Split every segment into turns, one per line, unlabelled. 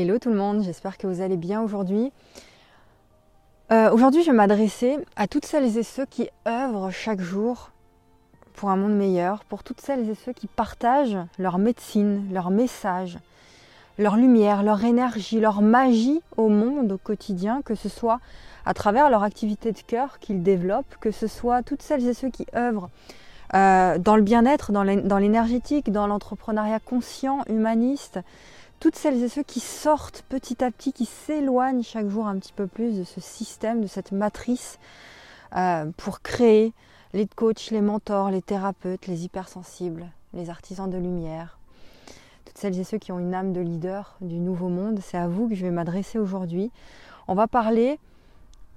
Hello tout le monde, j'espère que vous allez bien aujourd'hui. Euh, aujourd'hui, je vais m'adresser à toutes celles et ceux qui œuvrent chaque jour pour un monde meilleur, pour toutes celles et ceux qui partagent leur médecine, leur message, leur lumière, leur énergie, leur magie au monde au quotidien, que ce soit à travers leur activité de cœur qu'ils développent, que ce soit toutes celles et ceux qui œuvrent euh, dans le bien-être, dans l'énergétique, dans l'entrepreneuriat conscient, humaniste, toutes celles et ceux qui sortent petit à petit, qui s'éloignent chaque jour un petit peu plus de ce système, de cette matrice, euh, pour créer les coachs, les mentors, les thérapeutes, les hypersensibles, les artisans de lumière, toutes celles et ceux qui ont une âme de leader du nouveau monde, c'est à vous que je vais m'adresser aujourd'hui. On va parler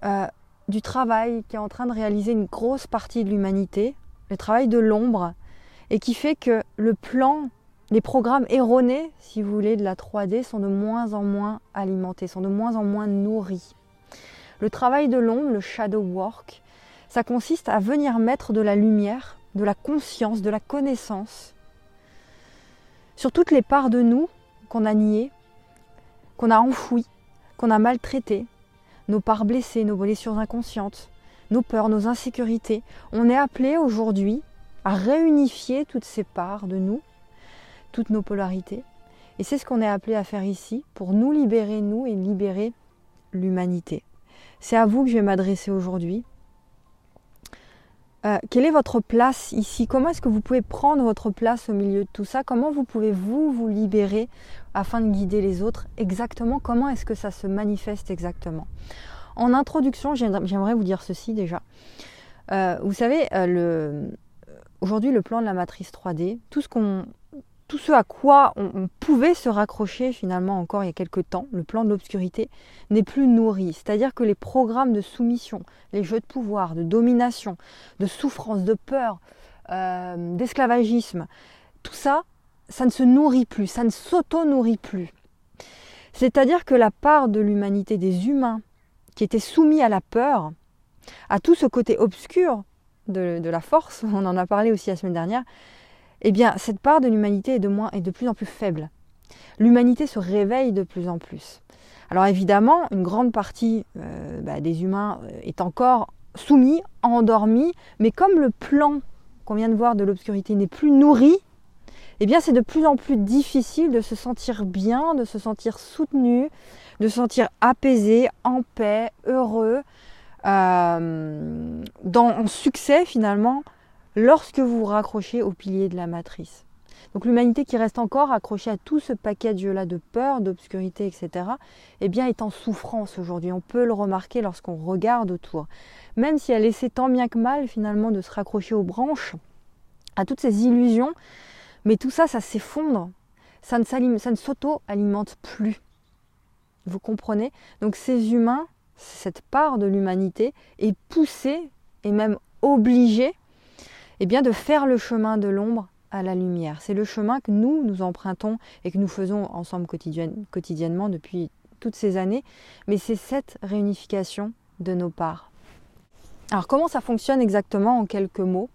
euh, du travail qui est en train de réaliser une grosse partie de l'humanité, le travail de l'ombre, et qui fait que le plan les programmes erronés, si vous voulez, de la 3D sont de moins en moins alimentés, sont de moins en moins nourris. Le travail de l'ombre, le shadow work, ça consiste à venir mettre de la lumière, de la conscience, de la connaissance sur toutes les parts de nous qu'on a niées, qu'on a enfouies, qu'on a maltraitées, nos parts blessées, nos blessures inconscientes, nos peurs, nos insécurités. On est appelé aujourd'hui à réunifier toutes ces parts de nous toutes nos polarités. Et c'est ce qu'on est appelé à faire ici pour nous libérer, nous, et libérer l'humanité. C'est à vous que je vais m'adresser aujourd'hui. Euh, quelle est votre place ici? Comment est-ce que vous pouvez prendre votre place au milieu de tout ça? Comment vous pouvez vous vous libérer afin de guider les autres? Exactement, comment est-ce que ça se manifeste exactement? En introduction, j'aimerais vous dire ceci déjà. Euh, vous savez, euh, aujourd'hui, le plan de la matrice 3D, tout ce qu'on tout ce à quoi on, pouvait se raccrocher finalement encore il y a quelques temps, le plan de l'obscurité, n'est plus nourri. C'est-à-dire que les programmes de soumission, les jeux de pouvoir, de domination, de souffrance, de peur, euh, d'esclavagisme, tout ça, ça ne se nourrit plus, ça ne s'auto-nourrit plus. C'est-à-dire que la part de l'humanité des humains qui était soumis à la peur, à tout ce côté obscur de, de la force, on en a parlé aussi la semaine dernière, eh bien, cette part de l'humanité est de, moins, de plus en plus faible. L'humanité se réveille de plus en plus. Alors évidemment, une grande partie euh, bah, des humains euh, est encore soumis, endormis, mais comme le plan qu'on vient de voir de l'obscurité n'est plus nourri, eh bien c'est de plus en plus difficile de se sentir bien, de se sentir soutenu, de se sentir apaisé, en paix, heureux, euh, en succès finalement lorsque vous vous raccrochez au pilier de la matrice. Donc l'humanité qui reste encore accrochée à tout ce package-là de peur, d'obscurité, etc., eh bien est en souffrance aujourd'hui. On peut le remarquer lorsqu'on regarde autour. Même si elle essaie tant bien que mal finalement de se raccrocher aux branches, à toutes ces illusions, mais tout ça, ça s'effondre. Ça ne, ça ne s'auto-alimente plus. Vous comprenez? Donc ces humains, cette part de l'humanité est poussée et même obligée eh bien de faire le chemin de l'ombre à la lumière. C'est le chemin que nous, nous empruntons et que nous faisons ensemble quotidiennement depuis toutes ces années, mais c'est cette réunification de nos parts. Alors comment ça fonctionne exactement en quelques mots?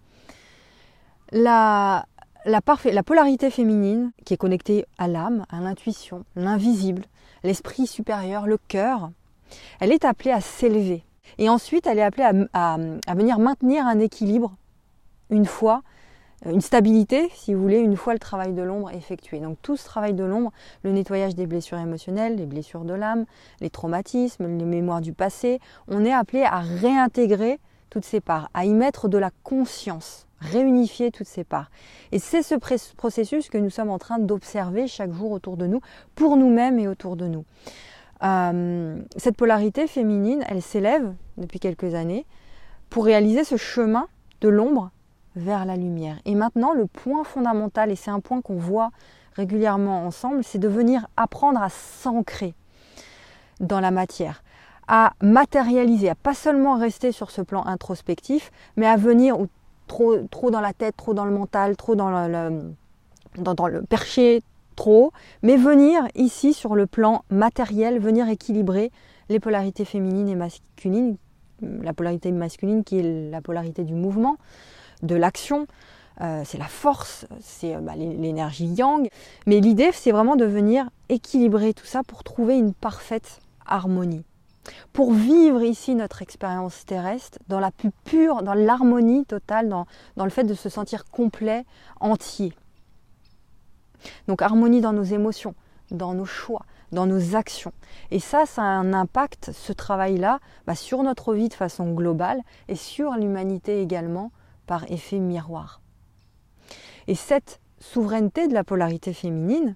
La, la, la polarité féminine qui est connectée à l'âme, à l'intuition, l'invisible, l'esprit supérieur, le cœur, elle est appelée à s'élever. Et ensuite, elle est appelée à venir maintenir un équilibre une fois euh, une stabilité, si vous voulez, une fois le travail de l'ombre effectué. Donc tout ce travail de l'ombre, le nettoyage des blessures émotionnelles, les blessures de l'âme, les traumatismes, les mémoires du passé, on est appelé à réintégrer toutes ces parts, à y mettre de la conscience, réunifier toutes ces parts. Et c'est ce processus que nous sommes en train d'observer chaque jour autour de nous, pour nous-mêmes et autour de nous. Euh, cette polarité féminine, elle s'élève depuis quelques années pour réaliser ce chemin de l'ombre vers la lumière. Et maintenant, le point fondamental, et c'est un point qu'on voit régulièrement ensemble, c'est de venir apprendre à s'ancrer dans la matière, à matérialiser, à pas seulement rester sur ce plan introspectif, mais à venir trop, dans la tête, trop dans le mental, trop dans le, dans le perché, trop, mais venir ici sur le plan matériel, venir équilibrer les polarités féminines et masculines, la polarité masculine qui est la polarité du mouvement, de l'action, euh, c'est la force, c'est bah, l'énergie yang. Mais l'idée, c'est vraiment de venir équilibrer tout ça pour trouver une parfaite harmonie. Pour vivre ici notre expérience terrestre dans la plus pure, dans l'harmonie totale, dans, dans le fait de se sentir complet, entier. Donc harmonie dans nos émotions, dans nos choix, dans nos actions. Et ça, ça a un impact, ce travail-là, bah, sur notre vie de façon globale et sur l'humanité également par effet miroir. Et cette souveraineté de la polarité féminine,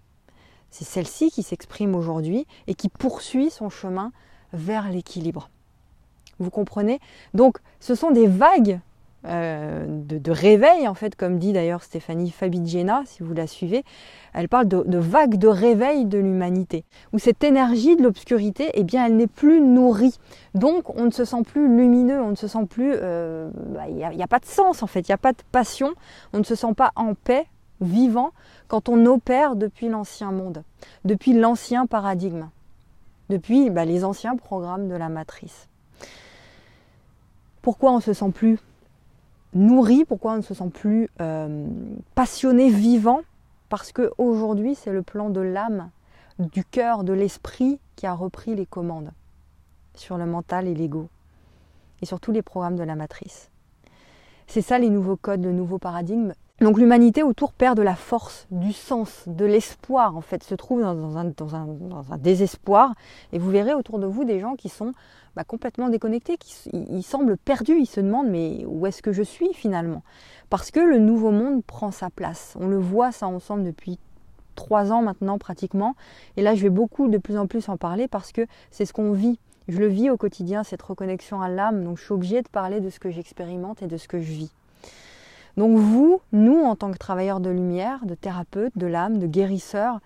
c'est celle-ci qui s'exprime aujourd'hui et qui poursuit son chemin vers l'équilibre. Vous comprenez? Donc ce sont des vagues euh, de, réveil, en fait, comme dit d'ailleurs Stéphanie Fabigiena, si vous la suivez, elle parle de, vagues de réveil de l'humanité, où cette énergie de l'obscurité, eh bien, elle n'est plus nourrie. Donc, on ne se sent plus lumineux, on ne se sent plus... Euh, bah, il n'y a, a, pas de sens, en fait, il n'y a pas de passion, on ne se sent pas en paix, vivant, quand on opère depuis l'ancien monde, depuis l'ancien paradigme, depuis bah, les anciens programmes de la matrice. Pourquoi on se sent plus nourri, pourquoi on ne se sent plus euh, passionné, vivant? Parce qu'aujourd'hui, c'est le plan de l'âme, du cœur, de l'esprit qui a repris les commandes sur le mental et l'ego, et sur tous les programmes de la matrice. C'est ça les nouveaux codes, le nouveau paradigme. Donc l'humanité autour perd de la force, du sens, de l'espoir, en fait, se trouve dans, un, désespoir. Et vous verrez autour de vous des gens qui sont bah, complètement déconnectés, qui semblent perdus, ils se demandent mais où est-ce que je suis finalement? Parce que le nouveau monde prend sa place. On le voit ça ensemble depuis trois ans maintenant pratiquement. Et là, je vais beaucoup de plus en plus en parler parce que c'est ce qu'on vit. Je le vis au quotidien, cette reconnexion à l'âme. Donc je suis obligée de parler de ce que j'expérimente et de ce que je vis. Donc vous, nous, en tant que travailleurs de lumière, de thérapeutes, de l'âme, de guérisseurs,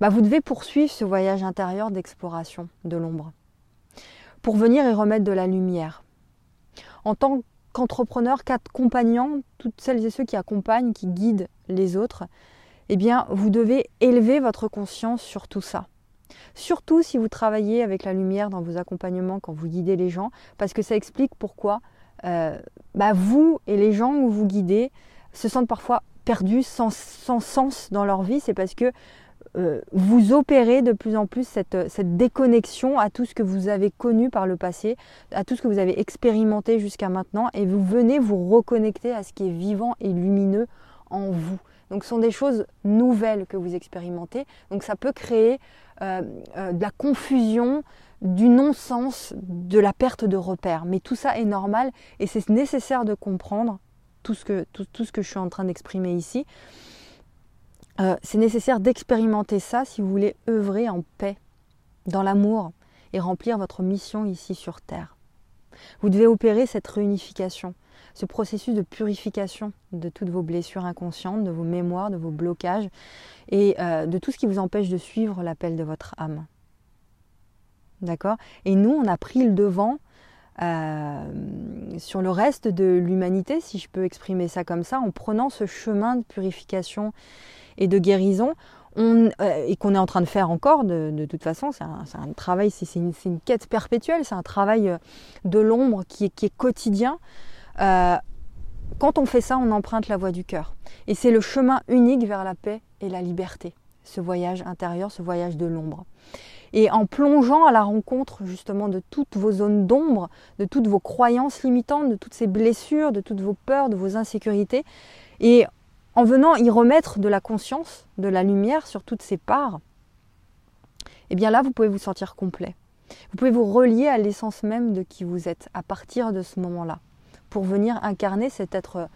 bah, vous devez poursuivre ce voyage intérieur d'exploration de l'ombre pour venir y remettre de la lumière. En tant qu'entrepreneur, qu'accompagnant, toutes celles et ceux qui accompagnent, qui guident les autres, eh bien, vous devez élever votre conscience sur tout ça. Surtout si vous travaillez avec la lumière dans vos accompagnements quand vous guidez les gens, parce que ça explique pourquoi bah, vous et les gens où vous guidez se sentent parfois perdus, sans, sens dans leur vie, c'est parce que euh, vous opérez de plus en plus cette, déconnexion à tout ce que vous avez connu par le passé, à tout ce que vous avez expérimenté jusqu'à maintenant, et vous venez vous reconnecter à ce qui est vivant et lumineux en vous. Donc ce sont des choses nouvelles que vous expérimentez. Donc ça peut créer euh, de la confusion, du non-sens, de la perte de repères. Mais tout ça est normal et c'est nécessaire de comprendre tout ce que, tout, ce que je suis en train d'exprimer ici. Euh, c'est nécessaire d'expérimenter ça si vous voulez œuvrer en paix, dans l'amour et remplir votre mission ici sur Terre. Vous devez opérer cette réunification, ce processus de purification de toutes vos blessures inconscientes, de vos mémoires, de vos blocages et euh, de tout ce qui vous empêche de suivre l'appel de votre âme. D'accord? Et nous, on a pris le devant euh, sur le reste de l'humanité, si je peux exprimer ça comme ça, en prenant ce chemin de purification et de guérison. On, euh, et qu'on est en train de faire encore de, toute façon, c'est un, travail, c'est une, quête perpétuelle, c'est un travail euh, de l'ombre qui est, quotidien. quand on fait ça, on emprunte la voie du cœur. Et c'est le chemin unique vers la paix et la liberté, ce voyage intérieur, ce voyage de l'ombre et en plongeant à la rencontre justement de toutes vos zones d'ombre, de toutes vos croyances limitantes, de toutes ces blessures, de toutes vos peurs, de vos insécurités, et en venant y remettre de la conscience, de la lumière sur toutes ces parts, et eh bien là, vous pouvez vous sentir complet. Vous pouvez vous relier à l'essence même de qui vous êtes à partir de ce moment-là, pour venir incarner cet être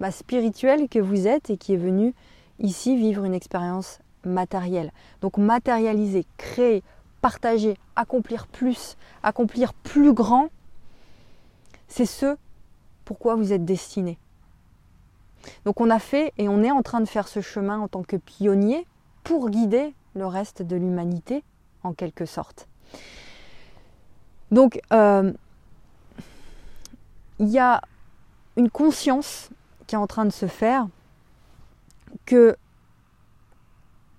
bah, spirituel que vous êtes et qui est venu ici vivre une expérience matérielle. Donc matérialiser, créer, partager, accomplir plus, accomplir plus grand, c'est ce pourquoi vous êtes destiné. Donc on a fait et on est en train de faire ce chemin en tant que pionnier pour guider le reste de l'humanité en quelque sorte. Donc euh, il y a une conscience qui est en train de se faire que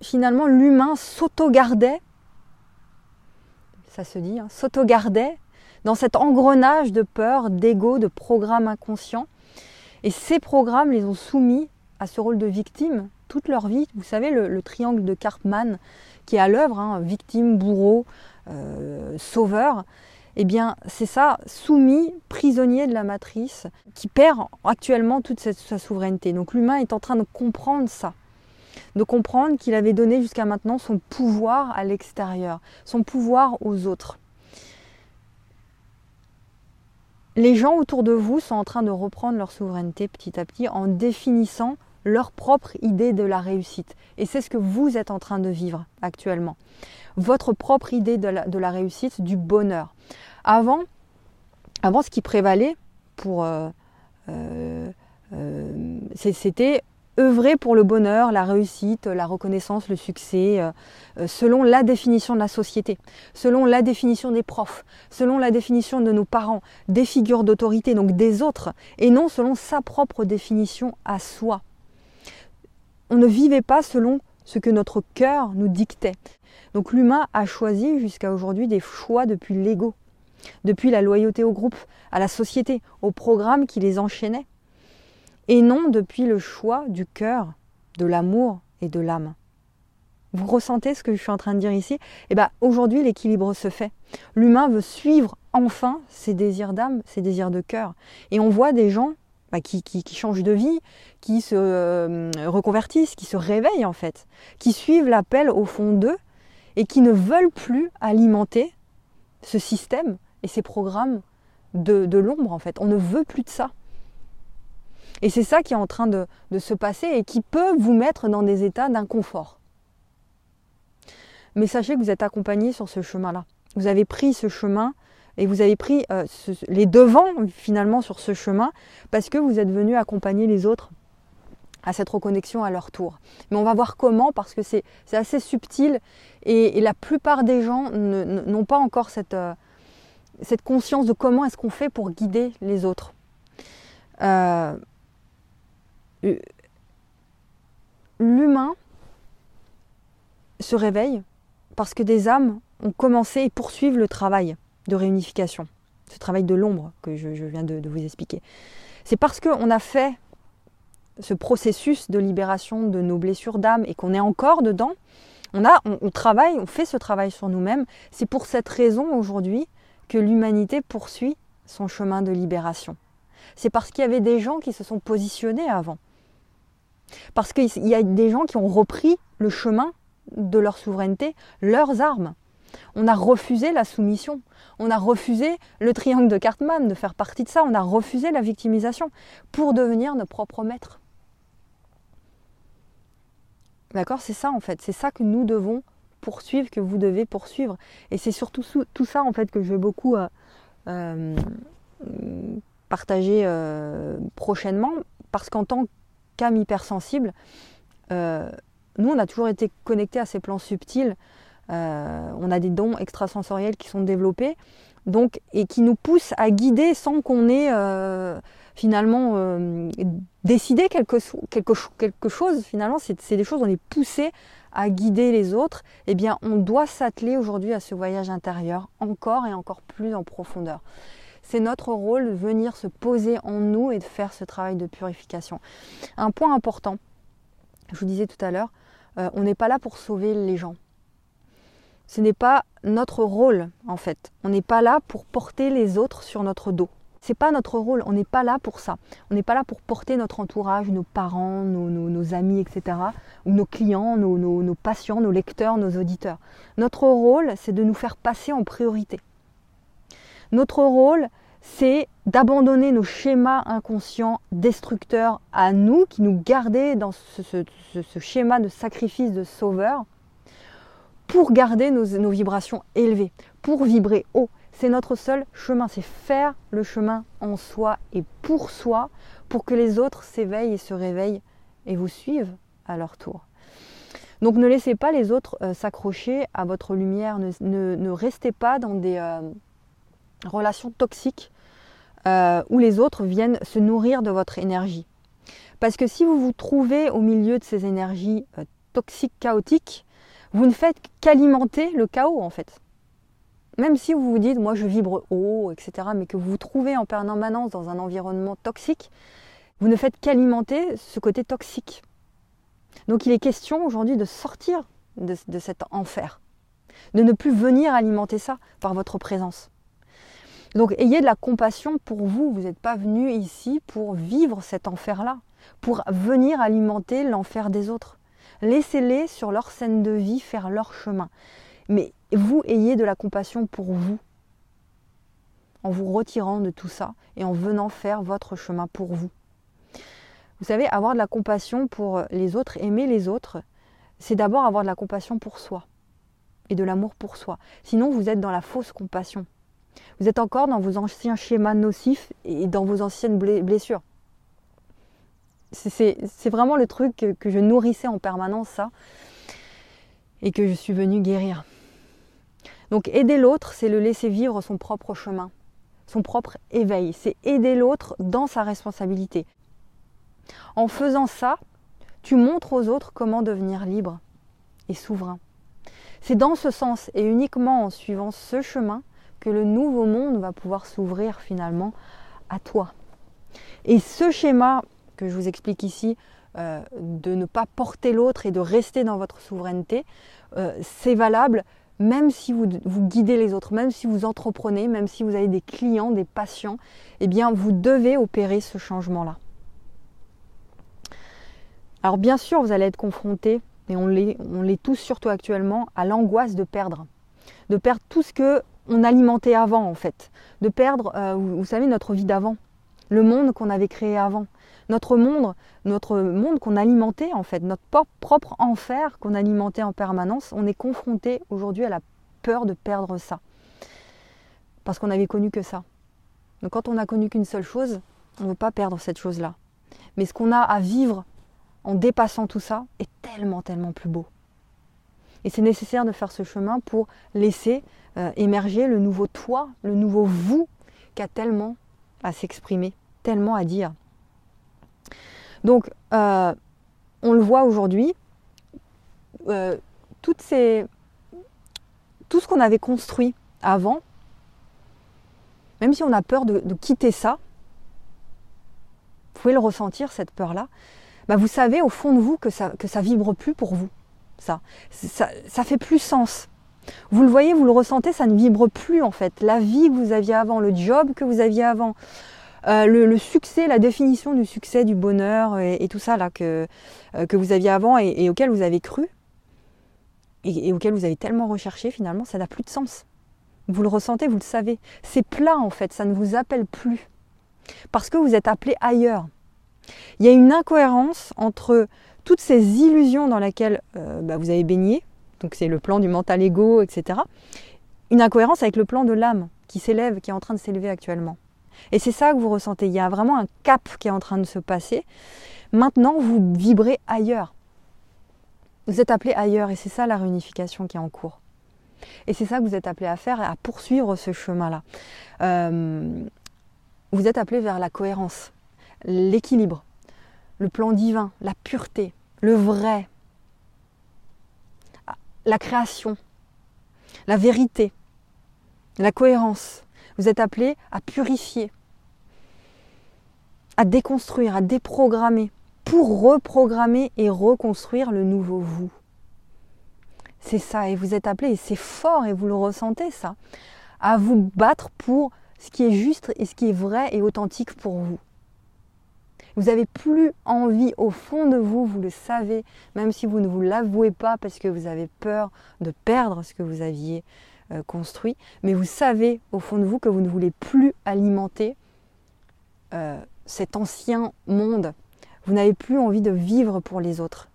finalement l'humain s'auto-gardait ça se dit, hein, s'autogardait dans cet engrenage de peur, d'ego, de programmes inconscients. Et ces programmes les ont soumis à ce rôle de victime toute leur vie. Vous savez, le, triangle de Karpman qui est à l'œuvre, hein, victime, bourreau, euh, sauveur, eh bien, c'est ça, soumis, prisonnier de la matrice, qui perd actuellement toute sa souveraineté. Donc l'humain est en train de comprendre ça, de comprendre qu'il avait donné jusqu'à maintenant son pouvoir à l'extérieur, son pouvoir aux autres. Les gens autour de vous sont en train de reprendre leur souveraineté petit à petit en définissant leur propre idée de la réussite. Et c'est ce que vous êtes en train de vivre actuellement. Votre propre idée de la, réussite, du bonheur. Avant, ce qui prévalait pour... Euh, euh, euh, c'était œuvrer pour le bonheur, la réussite, la reconnaissance, le succès, selon la définition de la société, selon la définition des profs, selon la définition de nos parents, des figures d'autorité, donc des autres, et non selon sa propre définition à soi on ne vivait pas selon ce que notre cœur nous dictait. Donc l'humain a choisi jusqu'à aujourd'hui des choix depuis l'ego, depuis la loyauté au groupe, à la société, au programme qui les enchaînait, et non depuis le choix du cœur, de l'amour et de l'âme. Vous ressentez ce que je suis en train de dire ici? Eh bien, aujourd'hui, l'équilibre se fait. L'humain veut suivre enfin ses désirs d'âme, ses désirs de cœur. Et on voit des gens bah, qui, changent de vie, qui se euh, reconvertissent, qui se réveillent en fait, qui suivent l'appel au fond d'eux et qui ne veulent plus alimenter ce système et ces programmes de, l'ombre en fait. On ne veut plus de ça. Et c'est ça qui est en train de, se passer et qui peut vous mettre dans des états d'inconfort. Mais sachez que vous êtes accompagné sur ce chemin-là. Vous avez pris ce chemin et vous avez pris euh, les devants finalement sur ce chemin parce que vous êtes venu accompagner les autres à cette reconnexion à leur tour. Mais on va voir comment parce que c'est assez subtil et, la plupart des gens n'ont pas encore cette, euh, cette conscience de comment est-ce qu'on fait pour guider les autres. Euh, l'humain se réveille parce que des âmes ont commencé et poursuivent le travail de réunification, ce travail de l'ombre que je, viens de, vous expliquer. C'est parce qu'on a fait ce processus de libération de nos blessures d'âme et qu'on est encore dedans, on, a, on, travaille, on fait ce travail sur nous-mêmes. C'est pour cette raison aujourd'hui que l'humanité poursuit son chemin de libération. C'est parce qu'il y avait des gens qui se sont positionnés avant. Parce qu'il y a des gens qui ont repris le chemin de leur souveraineté, leurs armes. On a refusé la soumission. On a refusé le triangle de Cartman, de faire partie de ça. On a refusé la victimisation pour devenir nos propres maîtres. D'accord? C'est ça en fait. C'est ça que nous devons poursuivre, que vous devez poursuivre. Et c'est surtout tout ça en fait que je vais beaucoup euh, euh, partager euh, prochainement. Parce qu'en tant qu'âme hypersensible, nous on a toujours été connectés à ces plans subtils euh, on a des dons extrasensoriels qui sont développés donc, et qui nous poussent à guider sans qu'on ait euh, finalement euh, décidé quelque, chose. Finalement, c'est des choses, on est poussé à guider les autres. Eh bien, on doit s'atteler aujourd'hui à ce voyage intérieur encore et encore plus en profondeur. C'est notre rôle de venir se poser en nous et de faire ce travail de purification. Un point important, je vous disais tout à l'heure, on n'est pas là pour sauver les gens. Ce n'est pas notre rôle en fait. On n'est pas là pour porter les autres sur notre dos. C'est pas notre rôle, on n'est pas là pour ça. On n'est pas là pour porter notre entourage, nos parents, nos, amis, etc. Ou nos clients, nos, nos patients, nos lecteurs, nos auditeurs. Notre rôle, c'est de nous faire passer en priorité. Notre rôle, c'est d'abandonner nos schémas inconscients destructeurs à nous, qui nous gardaient dans ce schéma de sacrifice de sauveur, pour garder nos, vibrations élevées, pour vibrer haut. C'est notre seul chemin, c'est faire le chemin en soi et pour soi, pour que les autres s'éveillent et se réveillent et vous suivent à leur tour. Donc ne laissez pas les autres euh, s'accrocher à votre lumière, ne, restez pas dans des euh, relations toxiques euh, où les autres viennent se nourrir de votre énergie. Parce que si vous vous trouvez au milieu de ces énergies toxiques, chaotiques, vous ne faites qu'alimenter le chaos en fait. Même si vous vous dites, moi je vibre haut, etc., mais que vous vous trouvez en permanence dans un environnement toxique, Vous ne faites qu'alimenter ce côté toxique. Donc il est question aujourd'hui de sortir de cet enfer, de ne plus venir alimenter ça par votre présence. Donc ayez de la compassion pour vous. Vous n'êtes pas venu ici pour vivre cet enfer-là, pour venir alimenter l'enfer des autres. Laissez-les sur leur scène de vie faire leur chemin. Mais vous ayez de la compassion pour vous, en vous retirant de tout ça et en venant faire votre chemin pour vous. Vous savez, avoir de la compassion pour les autres, aimer les autres, c'est d'abord avoir de la compassion pour soi et de l'amour pour soi. Sinon, vous êtes dans la fausse compassion. Vous êtes encore dans vos anciens schémas nocifs et dans vos anciennes blessures. C'est vraiment le truc que, je nourrissais en permanence, ça, et que je suis venue guérir. Donc aider l'autre, c'est le laisser vivre son propre chemin, son propre éveil. C'est aider l'autre dans sa responsabilité. En faisant ça, tu montres aux autres comment devenir libre et souverain. C'est dans ce sens et uniquement en suivant ce chemin que le nouveau monde va pouvoir s'ouvrir finalement à toi. Et ce schéma que je vous explique ici, euh, de ne pas porter l'autre et de rester dans votre souveraineté, euh, c'est valable même si vous, guidez les autres, même si vous entreprenez, même si vous avez des clients, des patients, eh bien vous devez opérer ce changement-là. Alors bien sûr, vous allez être confronté, et on l'est tous surtout actuellement, à l'angoisse de perdre. De perdre tout ce que on alimentait avant en fait. De perdre, euh, vous savez, notre vie d'avant. Le monde qu'on avait créé avant. Notre monde, notre monde qu'on alimentait en fait, notre propre enfer qu'on alimentait en permanence, on est confronté aujourd'hui à la peur de perdre ça. Parce qu'on n'avait connu que ça. Donc quand on n'a connu qu'une seule chose, on ne veut pas perdre cette chose-là. Mais ce qu'on a à vivre en dépassant tout ça est tellement, tellement plus beau. Et c'est nécessaire de faire ce chemin pour laisser euh, émerger le nouveau toi, le nouveau vous qui a tellement à s'exprimer, tellement à dire. Donc, euh, on le voit aujourd'hui, euh, tout ce qu'on avait construit avant, même si on a peur de, quitter ça, vous pouvez le ressentir, cette peur-là, bah vous savez au fond de vous que ça, que ça vibre plus pour vous. Ça. ça. Ça fait plus sens. Vous le voyez, vous le ressentez, ça ne vibre plus en fait. La vie que vous aviez avant, le job que vous aviez avant, euh, le, succès, la définition du succès, du bonheur et, tout ça là que, euh, que vous aviez avant et, auquel vous avez cru et, auquel vous avez tellement recherché finalement, ça n'a plus de sens. Vous le ressentez, vous le savez. C'est plat en fait, ça ne vous appelle plus. Parce que vous êtes appelé ailleurs. Il y a une incohérence entre toutes ces illusions dans lesquelles euh, bah, vous avez baigné, donc c'est le plan du mental ego, etc. Une incohérence avec le plan de l'âme qui s'élève, qui est en train de s'élever actuellement. Et c'est ça que vous ressentez. Il y a vraiment un cap qui est en train de se passer. Maintenant, vous vibrez ailleurs. Vous êtes appelé ailleurs et c'est ça la réunification qui est en cours. Et c'est ça que vous êtes appelé à faire, à poursuivre ce chemin-là. Euh, vous êtes appelé vers la cohérence, l'équilibre, le plan divin, la pureté, le vrai, la création, la vérité, la cohérence. Vous êtes appelé à purifier, à déconstruire, à déprogrammer, pour reprogrammer et reconstruire le nouveau vous. C'est ça, et vous êtes appelé, et c'est fort, et vous le ressentez ça, à vous battre pour ce qui est juste et ce qui est vrai et authentique pour vous. Vous n'avez plus envie au fond de vous, vous le savez, même si vous ne vous l'avouez pas parce que vous avez peur de perdre ce que vous aviez euh, construit, mais vous savez au fond de vous que vous ne voulez plus alimenter euh, cet ancien monde. Vous n'avez plus envie de vivre pour les autres.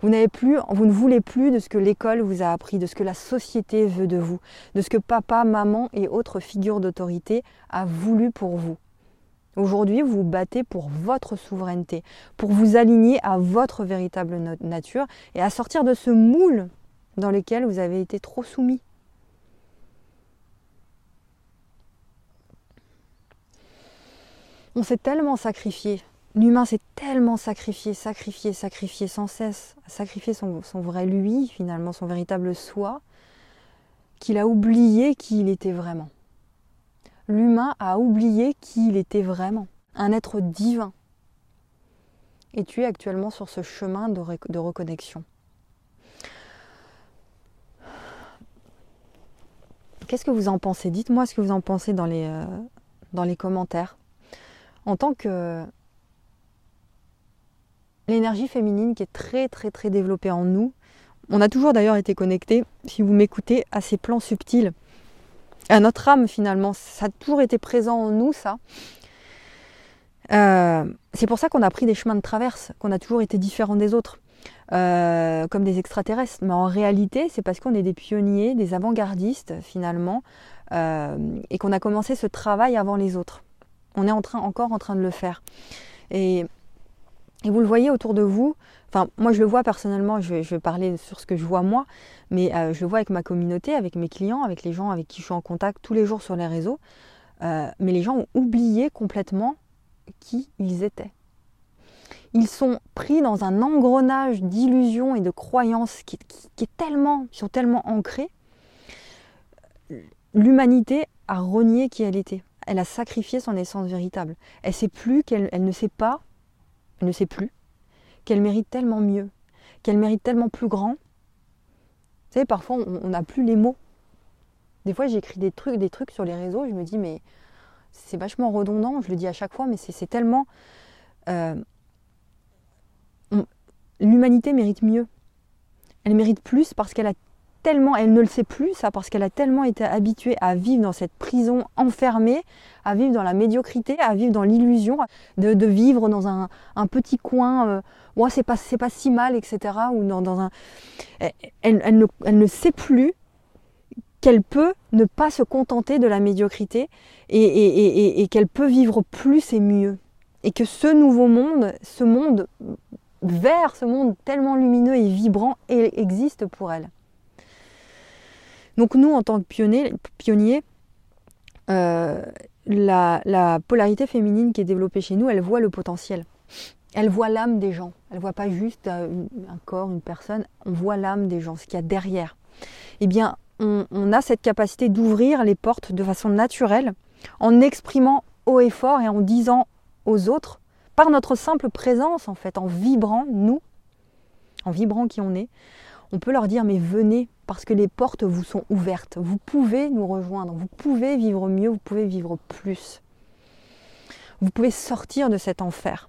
Vous plus, vous ne voulez plus de ce que l'école vous a appris, de ce que la société veut de vous, de ce que papa, maman et autres figures d'autorité a voulu pour vous. Aujourd'hui, vous vous battez pour votre souveraineté, pour vous aligner à votre véritable nature et à sortir de ce moule dans lequel vous avez été trop soumis. On s'est tellement sacrifié. L'humain s'est tellement sacrifié, sacrifié, sacrifié sans cesse, sacrifié son, son vrai lui, finalement, son véritable soi, qu'il a oublié qui il était vraiment. L'humain a oublié qui il était vraiment, un être divin. Et tu es actuellement sur ce chemin de, reconnexion. Qu'est-ce que vous en pensez? Dites-moi ce que vous en pensez dans les, euh, dans les commentaires. En tant que l'énergie féminine qui est très très très développée en nous, on a toujours d'ailleurs été connecté, si vous m'écoutez, à ces plans subtils, à notre âme finalement. Ça a toujours été présent en nous, ça. Euh, c'est pour ça qu'on a pris des chemins de traverse, qu'on a toujours été différents des autres. Euh, comme des extraterrestres. Mais en réalité, c'est parce qu'on est des pionniers, des avant-gardistes finalement, euh, et qu'on a commencé ce travail avant les autres. On est encore en train de le faire. Et, vous le voyez autour de vous. Enfin, moi je le vois personnellement, je vais, parler sur ce que je vois moi, mais euh, je le vois avec ma communauté, avec mes clients, avec les gens avec qui je suis en contact tous les jours sur les réseaux. mais les gens ont oublié complètement qui ils étaient. Ils sont pris dans un engrenage d'illusions et de croyances qui, est tellement, sont tellement ancrés. L'humanité a renié qui elle était. Elle a sacrifié son essence véritable. Elle sait plus qu'elle elle ne sait pas, elle ne sait plus qu'elle mérite tellement mieux, qu'elle mérite tellement plus grand. Vous savez, parfois on n'a plus les mots. Des fois j'écris des trucs, des trucs sur les réseaux, je me dis mais c'est vachement redondant, je le dis à chaque fois, mais c'est tellement euh, l'humanité mérite mieux. Elle mérite plus parce qu'elle a tellement, elle ne le sait plus ça, parce qu'elle a tellement été habituée à vivre dans cette prison enfermée, à vivre dans la médiocrité, à vivre dans l'illusion de, vivre dans un, petit coin, euh, ouais, c'est pas, pas si mal, etc. Ou dans, un, elle, ne, elle ne sait plus qu'elle peut ne pas se contenter de la médiocrité et qu'elle peut vivre plus et mieux. Et que ce nouveau monde, ce monde vers ce monde tellement lumineux et vibrant existe pour elle. Donc nous, en tant que pionniers, euh, la, polarité féminine qui est développée chez nous, elle voit le potentiel. Elle voit l'âme des gens. Elle voit pas juste euh, un corps, une personne. On voit l'âme des gens, ce qu'il y a derrière. Eh bien, on, on a cette capacité d'ouvrir les portes de façon naturelle, en exprimant haut et fort et en disant aux autres par notre simple présence, en fait, en vibrant, nous, en vibrant qui on est, on peut leur dire mais venez parce que les portes vous sont ouvertes. Vous pouvez nous rejoindre, vous pouvez vivre mieux, vous pouvez vivre plus. Vous pouvez sortir de cet enfer.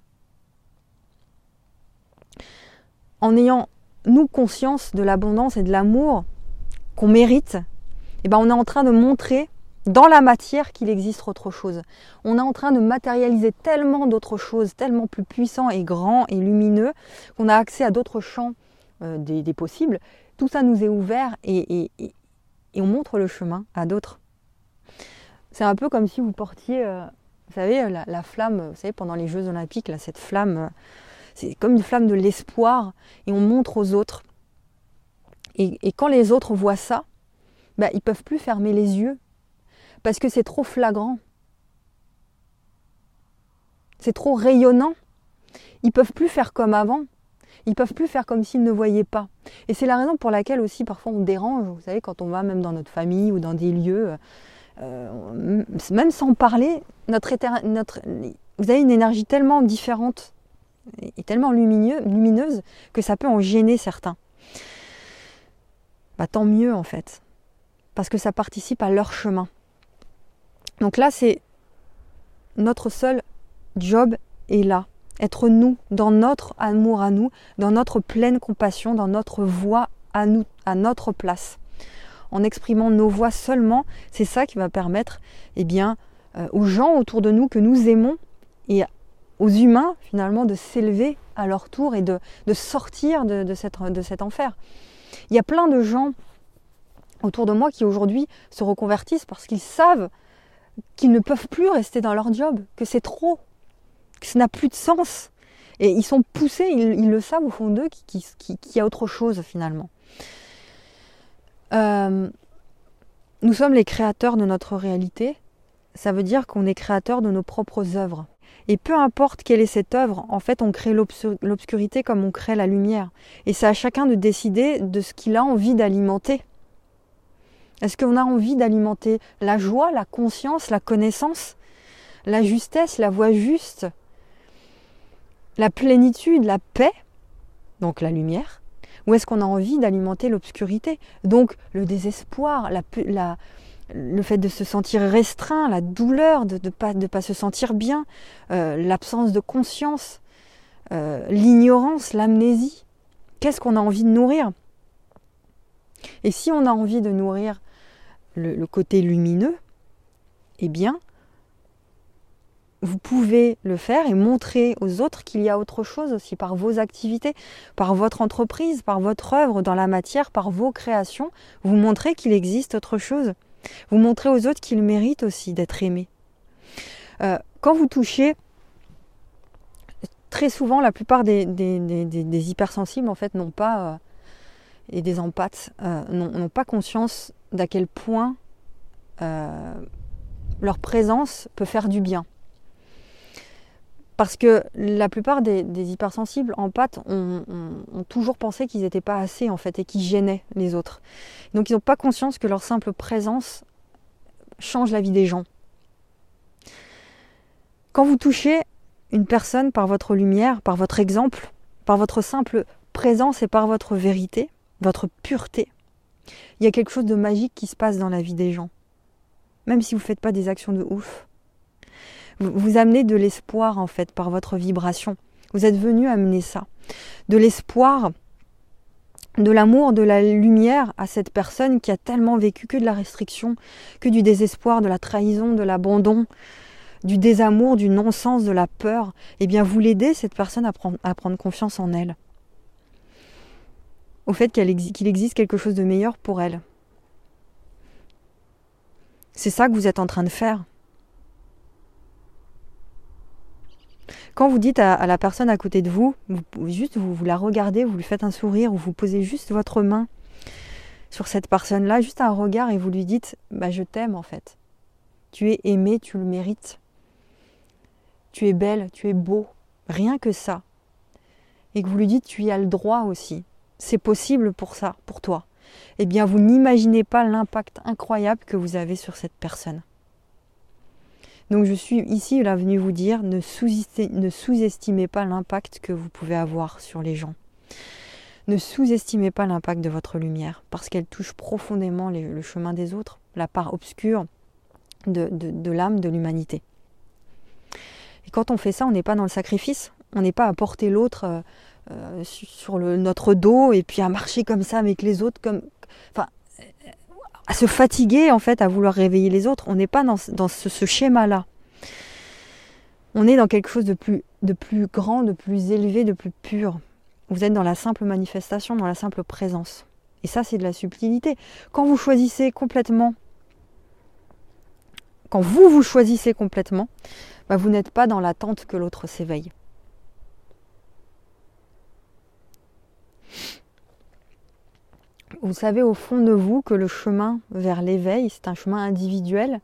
En ayant nous conscience de l'abondance et de l'amour qu'on mérite, eh ben on est en train de montrer dans la matière qu'il existe autre chose. On est en train de matérialiser tellement d'autres choses, tellement plus puissants et grands et lumineux, qu'on a accès à d'autres champs euh, des, possibles. Tout ça nous est ouvert et, on montre le chemin à d'autres. C'est un peu comme si vous portiez, euh, vous savez, la, flamme, vous savez, pendant les Jeux Olympiques, cette flamme, euh, c'est comme une flamme de l'espoir et on montre aux autres. Et, quand les autres voient ça, bah, ils peuvent plus fermer les yeux parce que c'est trop flagrant. C'est trop rayonnant. Ils peuvent plus faire comme avant. Ils peuvent plus faire comme s'ils ne voyaient pas. Et c'est la raison pour laquelle aussi parfois on dérange. Vous savez, quand on va même dans notre famille ou dans des lieux, euh, même sans parler, notre, notre, vous avez une énergie tellement différente et tellement lumineuse que ça peut en gêner certains. Bah, tant mieux en fait, parce que ça participe à leur chemin. Donc là, c'est notre seul job est là. Être nous, dans notre amour à nous, dans notre pleine compassion, dans notre voix à nous, à notre place. En exprimant nos voix seulement, c'est ça qui va permettre eh bien, euh, aux gens autour de nous que nous aimons et aux humains finalement de s'élever à leur tour et de, sortir de, de cet enfer. Il y a plein de gens autour de moi qui aujourd'hui se reconvertissent parce qu'ils savent qu'ils ne peuvent plus rester dans leur job, que c'est trop, que ça n'a plus de sens. Et ils sont poussés, ils, le savent au fond d'eux, qu'il y a autre chose finalement. Euh, nous sommes les créateurs de notre réalité. Ça veut dire qu'on est créateurs de nos propres œuvres. Et peu importe quelle est cette œuvre, en fait, on crée l'obscurité comme on crée la lumière. Et c'est à chacun de décider de ce qu'il a envie d'alimenter. Est-ce qu'on a envie d'alimenter la joie, la conscience, la connaissance, la justesse, la voix juste, la plénitude, la paix, donc la lumière, ou est-ce qu'on a envie d'alimenter l'obscurité, donc le désespoir, la, le fait de se sentir restreint, la douleur de ne pas, se sentir bien, euh, l'absence de conscience, euh, l'ignorance, l'amnésie. Qu'est-ce qu'on a envie de nourrir? Et si on a envie de nourrir le côté lumineux, eh bien, vous pouvez le faire et montrer aux autres qu'il y a autre chose aussi par vos activités, par votre entreprise, par votre œuvre dans la matière, par vos créations. Vous montrez qu'il existe autre chose. Vous montrez aux autres qu'ils méritent aussi d'être aimés. Euh, quand vous touchez, très souvent, la plupart des, hypersensibles en fait n'ont pas euh, et des empathes euh, n'ont pas conscience d'à quel point leur présence peut faire du bien. Parce que la plupart des, hypersensibles en pâte ont, toujours pensé qu'ils n'étaient pas assez en fait et qu'ils gênaient les autres. Donc ils n'ont pas conscience que leur simple présence change la vie des gens. Quand vous touchez une personne par votre lumière, par votre exemple, par votre simple présence et par votre vérité, votre pureté, il y a quelque chose de magique qui se passe dans la vie des gens. Même si vous ne faites pas des actions de ouf vous amenez de l'espoir en fait par votre vibration. Vous êtes venu amener ça. De l'espoir, de l'amour, de la lumière à cette personne qui a tellement vécu que de la restriction, que du désespoir, de la trahison, de l'abandon, du désamour, du non-sens, de la peur. Eh bien, vous l'aidez, cette personne, à prendre, confiance en elle. Au fait qu'il existe quelque chose de meilleur pour elle. C'est ça que vous êtes en train de faire. Quand vous dites à, la personne à côté de vous, vous juste vous, la regardez, vous lui faites un sourire ou vous posez juste votre main sur cette personne-là, juste un regard et vous lui dites bah, Je t'aime en fait. Tu es aimé, tu le mérites. Tu es belle, tu es beau. Rien que ça. Et que vous lui dites Tu y as le droit aussi. C'est possible pour ça, pour toi. Eh bien, vous n'imaginez pas l'impact incroyable que vous avez sur cette personne. Donc je suis ici là venue vous dire ne sous-estimez pas l'impact que vous pouvez avoir sur les gens. Ne sous-estimez pas l'impact de votre lumière parce qu'elle touche profondément le chemin des autres, la part obscure de, l'âme de l'humanité. Et quand on fait ça, on n'est pas dans le sacrifice, on n'est pas à porter l'autre euh, euh, sur notre dos et puis à marcher comme ça avec les autres, comme, à se fatiguer en fait à vouloir réveiller les autres. On n'est pas dans, ce, schéma-là. On est dans quelque chose de plus, de plus grand, de plus élevé, de plus pur. Vous êtes dans la simple manifestation, dans la simple présence. Et ça, c'est de la subtilité. Quand vous choisissez complètement, quand vous vous choisissez complètement, bah, vous n'êtes pas dans l'attente que l'autre s'éveille. Vous savez au fond de vous que le chemin vers l'éveil, c'est un chemin individuel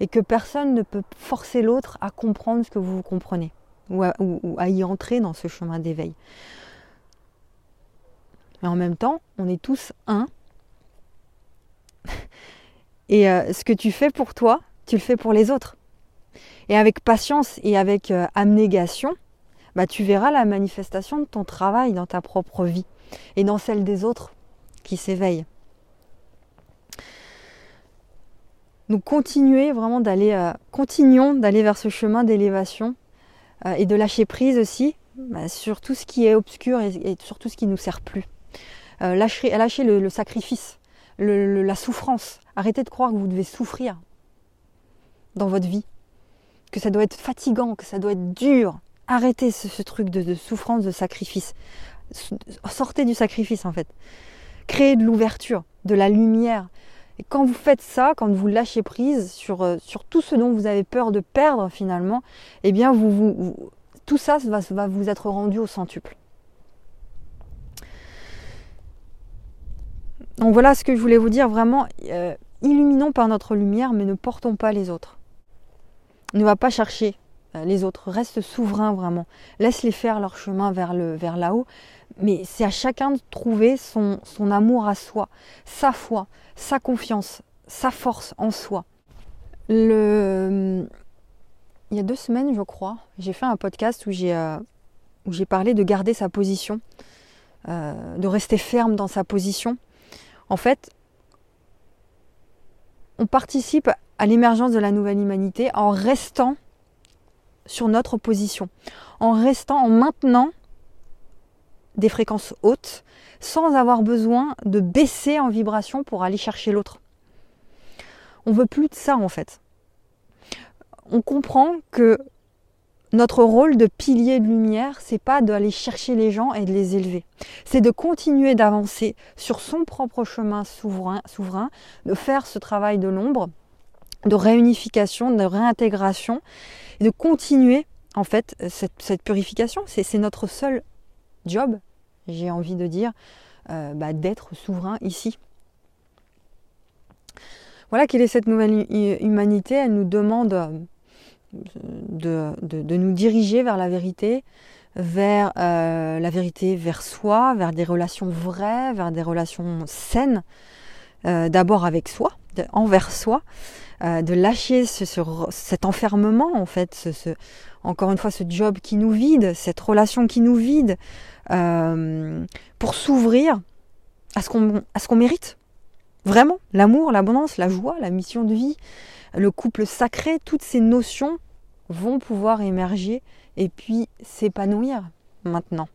et que personne ne peut forcer l'autre à comprendre ce que vous comprenez ou à, y entrer dans ce chemin d'éveil. Mais en même temps, on est tous un. Et euh, ce que tu fais pour toi, tu le fais pour les autres. Et avec patience et avec euh, abnégation, bah, tu verras la manifestation de ton travail dans ta propre vie et dans celle des autres qui s'éveille. Donc continuez vraiment d'aller, euh, continuons d'aller vers ce chemin d'élévation euh, et de lâcher prise aussi bah, sur tout ce qui est obscur et, sur tout ce qui ne nous sert plus. Euh, lâcher, lâcher le, sacrifice, la souffrance. Arrêtez de croire que vous devez souffrir dans votre vie, que ça doit être fatigant, que ça doit être dur. Arrêtez ce, truc de souffrance, de sacrifice. Sortez du sacrifice en fait créer de l'ouverture, de la lumière. Et quand vous faites ça, quand vous lâchez prise sur, euh, sur tout ce dont vous avez peur de perdre finalement, eh bien vous, tout ça va, va, vous être rendu au centuple. Donc voilà ce que je voulais vous dire vraiment. Euh, illuminons par notre lumière, mais ne portons pas les autres. Ne va pas chercher les autres. Reste souverain vraiment. Laisse-les faire leur chemin vers le vers là-haut. Mais c'est à chacun de trouver son, son amour à soi, sa foi, sa confiance, sa force en soi. Le... Il y a deux semaines, je crois, j'ai fait un podcast où j'ai euh, où j'ai parlé de garder sa position, euh, de rester ferme dans sa position, en fait, on participe à l'émergence de la nouvelle humanité en restant sur notre position, en restant, en maintenant des fréquences hautes, sans avoir besoin de baisser en vibration pour aller chercher l'autre. On veut plus de ça en fait. On comprend que notre rôle de pilier de lumière, c'est pas d'aller chercher les gens et de les élever. C'est de continuer d'avancer sur son propre chemin souverain, souverain, de faire ce travail de l'ombre, de réunification, de réintégration, et de continuer en fait cette, purification. C'est notre seul job, j'ai envie de dire, euh, bah, d'être souverain ici. Voilà quelle est cette nouvelle humanité. Elle nous demande de, de, nous diriger vers la vérité, vers euh, la vérité, vers soi, vers des relations vraies, vers des relations saines, euh, d'abord avec soi, envers soi, euh, de lâcher ce, cet enfermement en fait, ce, encore une fois ce job qui nous vide, cette relation qui nous vide, pour s'ouvrir à ce qu'on mérite. Vraiment, l'amour, l'abondance, la joie, la mission de vie, le couple sacré, toutes ces notions vont pouvoir émerger et puis s'épanouir maintenant.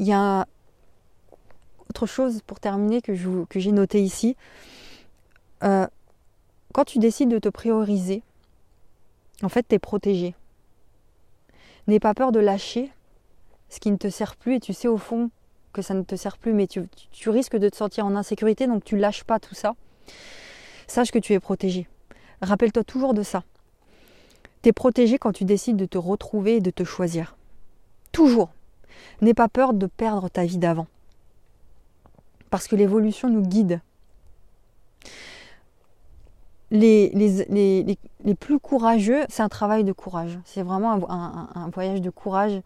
Il y a autre chose pour terminer que, j'ai noté ici. Euh, quand tu décides de te prioriser, en fait, tu es protégé. N'aie pas peur de lâcher ce qui ne te sert plus et tu sais au fond que ça ne te sert plus, mais tu, risques de te sentir en insécurité, donc tu lâches pas tout ça. Sache que tu es protégé. Rappelle-toi toujours de ça. Tu es protégé quand tu décides de te retrouver et de te choisir. Toujours. N'aie pas peur de perdre ta vie d'avant. Parce que l'évolution nous guide. Les, les, plus courageux, c'est un travail de courage. C'est vraiment un, voyage de courage.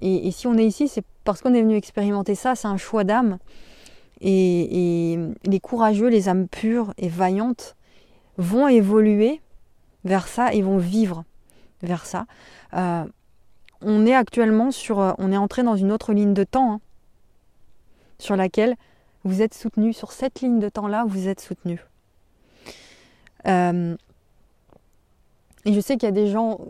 Et, et si on est ici, c'est parce qu'on est venu expérimenter ça, c'est un choix d'âme. Et, les courageux, les âmes pures et vaillantes vont évoluer vers ça et vont vivre vers ça. Euh, on est actuellement sur, euh, on est entré dans une autre ligne de temps hein, sur laquelle vous êtes soutenu. Sur cette ligne de temps-là, vous êtes soutenu. Euh, et je sais qu'il y a des gens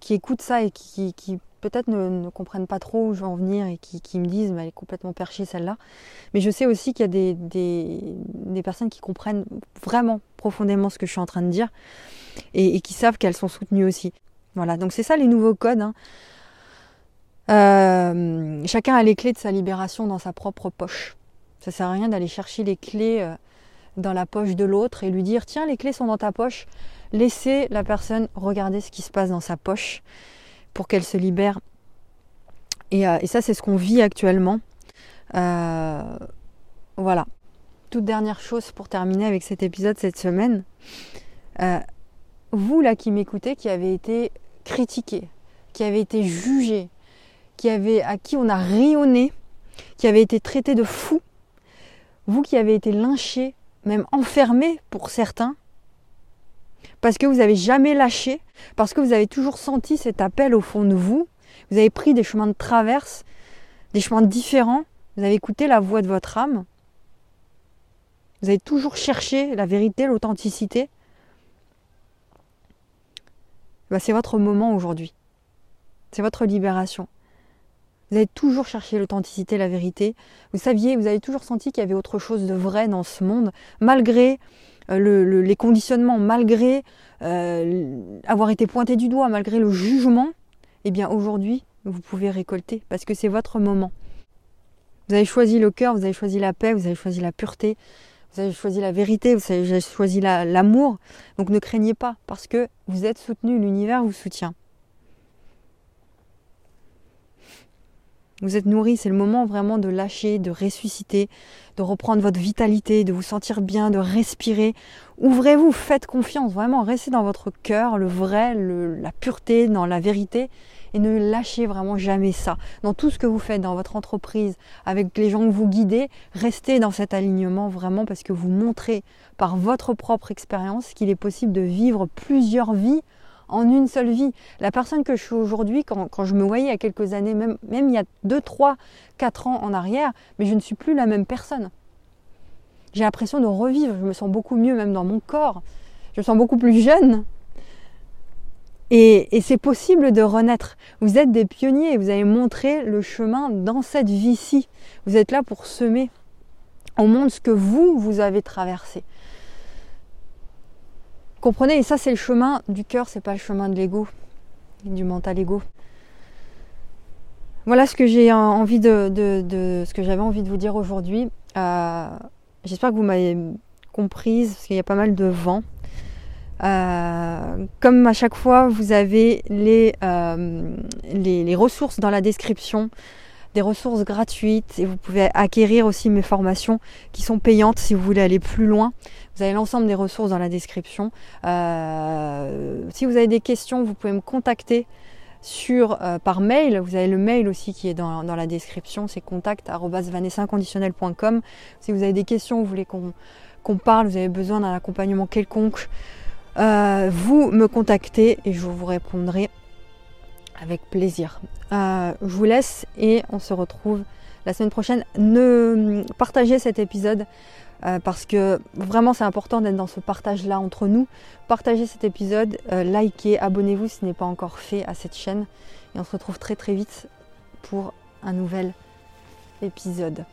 qui écoutent ça et qui, qui peut-être ne, comprennent pas trop où je veux en venir et qui, me disent mais elle est complètement perchée celle-là. Mais je sais aussi qu'il y a des, des, personnes qui comprennent vraiment profondément ce que je suis en train de dire et, qui savent qu'elles sont soutenues aussi. Voilà, donc c'est ça les nouveaux codes. Hein. Euh, chacun a les clés de sa libération dans sa propre poche. Ça sert à rien d'aller chercher les clés euh, dans la poche de l'autre et lui dire tiens les clés sont dans ta poche. Laissez la personne regarder ce qui se passe dans sa poche pour qu'elle se libère. Euh, et, ça, c'est ce qu'on vit actuellement. Euh, voilà. Toute dernière chose pour terminer avec cet épisode cette semaine. Euh, vous là qui m'écoutez, qui avez été critiqué, qui avez été jugé, qui avez, à qui on a rayonné, qui avez été traité de fou, vous qui avez été lynché, même enfermé pour certains, parce que vous n'avez jamais lâché, parce que vous avez toujours senti cet appel au fond de vous, vous avez pris des chemins de traverse, des chemins différents, vous avez écouté la voix de votre âme, vous avez toujours cherché la vérité, l'authenticité. Bah, c'est votre moment aujourd'hui. C'est votre libération. Vous avez toujours cherché l'authenticité, la vérité. Vous saviez, vous avez toujours senti qu'il y avait autre chose de vrai dans ce monde, malgré euh, les conditionnements, malgré euh, avoir été pointé du doigt, malgré le jugement, eh bien aujourd'hui, vous pouvez récolter parce que c'est votre moment. Vous avez choisi le cœur, vous avez choisi la paix, vous avez choisi la pureté, vous avez choisi la vérité, vous avez choisi l'amour. Donc ne craignez pas parce que vous êtes soutenu, l'univers vous soutient. Vous êtes nourri, c'est le moment vraiment de lâcher, de ressusciter, de reprendre votre vitalité, de vous sentir bien, de respirer. Ouvrez-vous, faites confiance, vraiment, restez dans votre cœur, le vrai, la pureté, dans la vérité et ne lâchez vraiment jamais ça. Dans tout ce que vous faites dans votre entreprise, avec les gens que vous guidez, restez dans cet alignement vraiment parce que vous montrez par votre propre expérience qu'il est possible de vivre plusieurs vies en une seule vie. La personne que je suis aujourd'hui, quand, je me voyais il y a quelques années, même, même il y a 2, 3, 4 ans en arrière, mais je ne suis plus la même personne. J'ai l'impression de revivre, je me sens beaucoup mieux même dans mon corps, je me sens beaucoup plus jeune, et, c'est possible de renaître. Vous êtes des pionniers, vous avez montré le chemin dans cette vie-ci. Vous êtes là pour semer au monde ce que vous, vous avez traversé. Comprenez, et ça c'est le chemin du cœur, c'est pas le chemin de l'ego, du mental ego. Voilà ce que j'ai envie de, ce que j'avais envie de vous dire aujourd'hui. Euh, j'espère que vous m'avez comprise, parce qu'il y a pas mal de vent. Euh, comme à chaque fois, vous avez euh, les, les, ressources dans la description, des ressources gratuites et vous pouvez acquérir aussi mes formations qui sont payantes si vous voulez aller plus loin. Vous avez l'ensemble des ressources dans la description. Euh, si vous avez des questions, vous pouvez me contacter sur, par mail. Vous avez le mail aussi qui est dans, la description, c'est contact.vanessainconditionnel.com. Si vous avez des questions, vous voulez qu'on parle, vous avez besoin d'un accompagnement quelconque, euh, vous me contactez et je vous répondrai avec plaisir. Euh, je vous laisse et on se retrouve la semaine prochaine. Ne partagez cet épisode euh, parce que vraiment c'est important d'être dans ce partage-là entre nous. Partagez cet épisode, likez, abonnez-vous si ce n'est pas encore fait à cette chaîne et on se retrouve très très vite pour un nouvel épisode.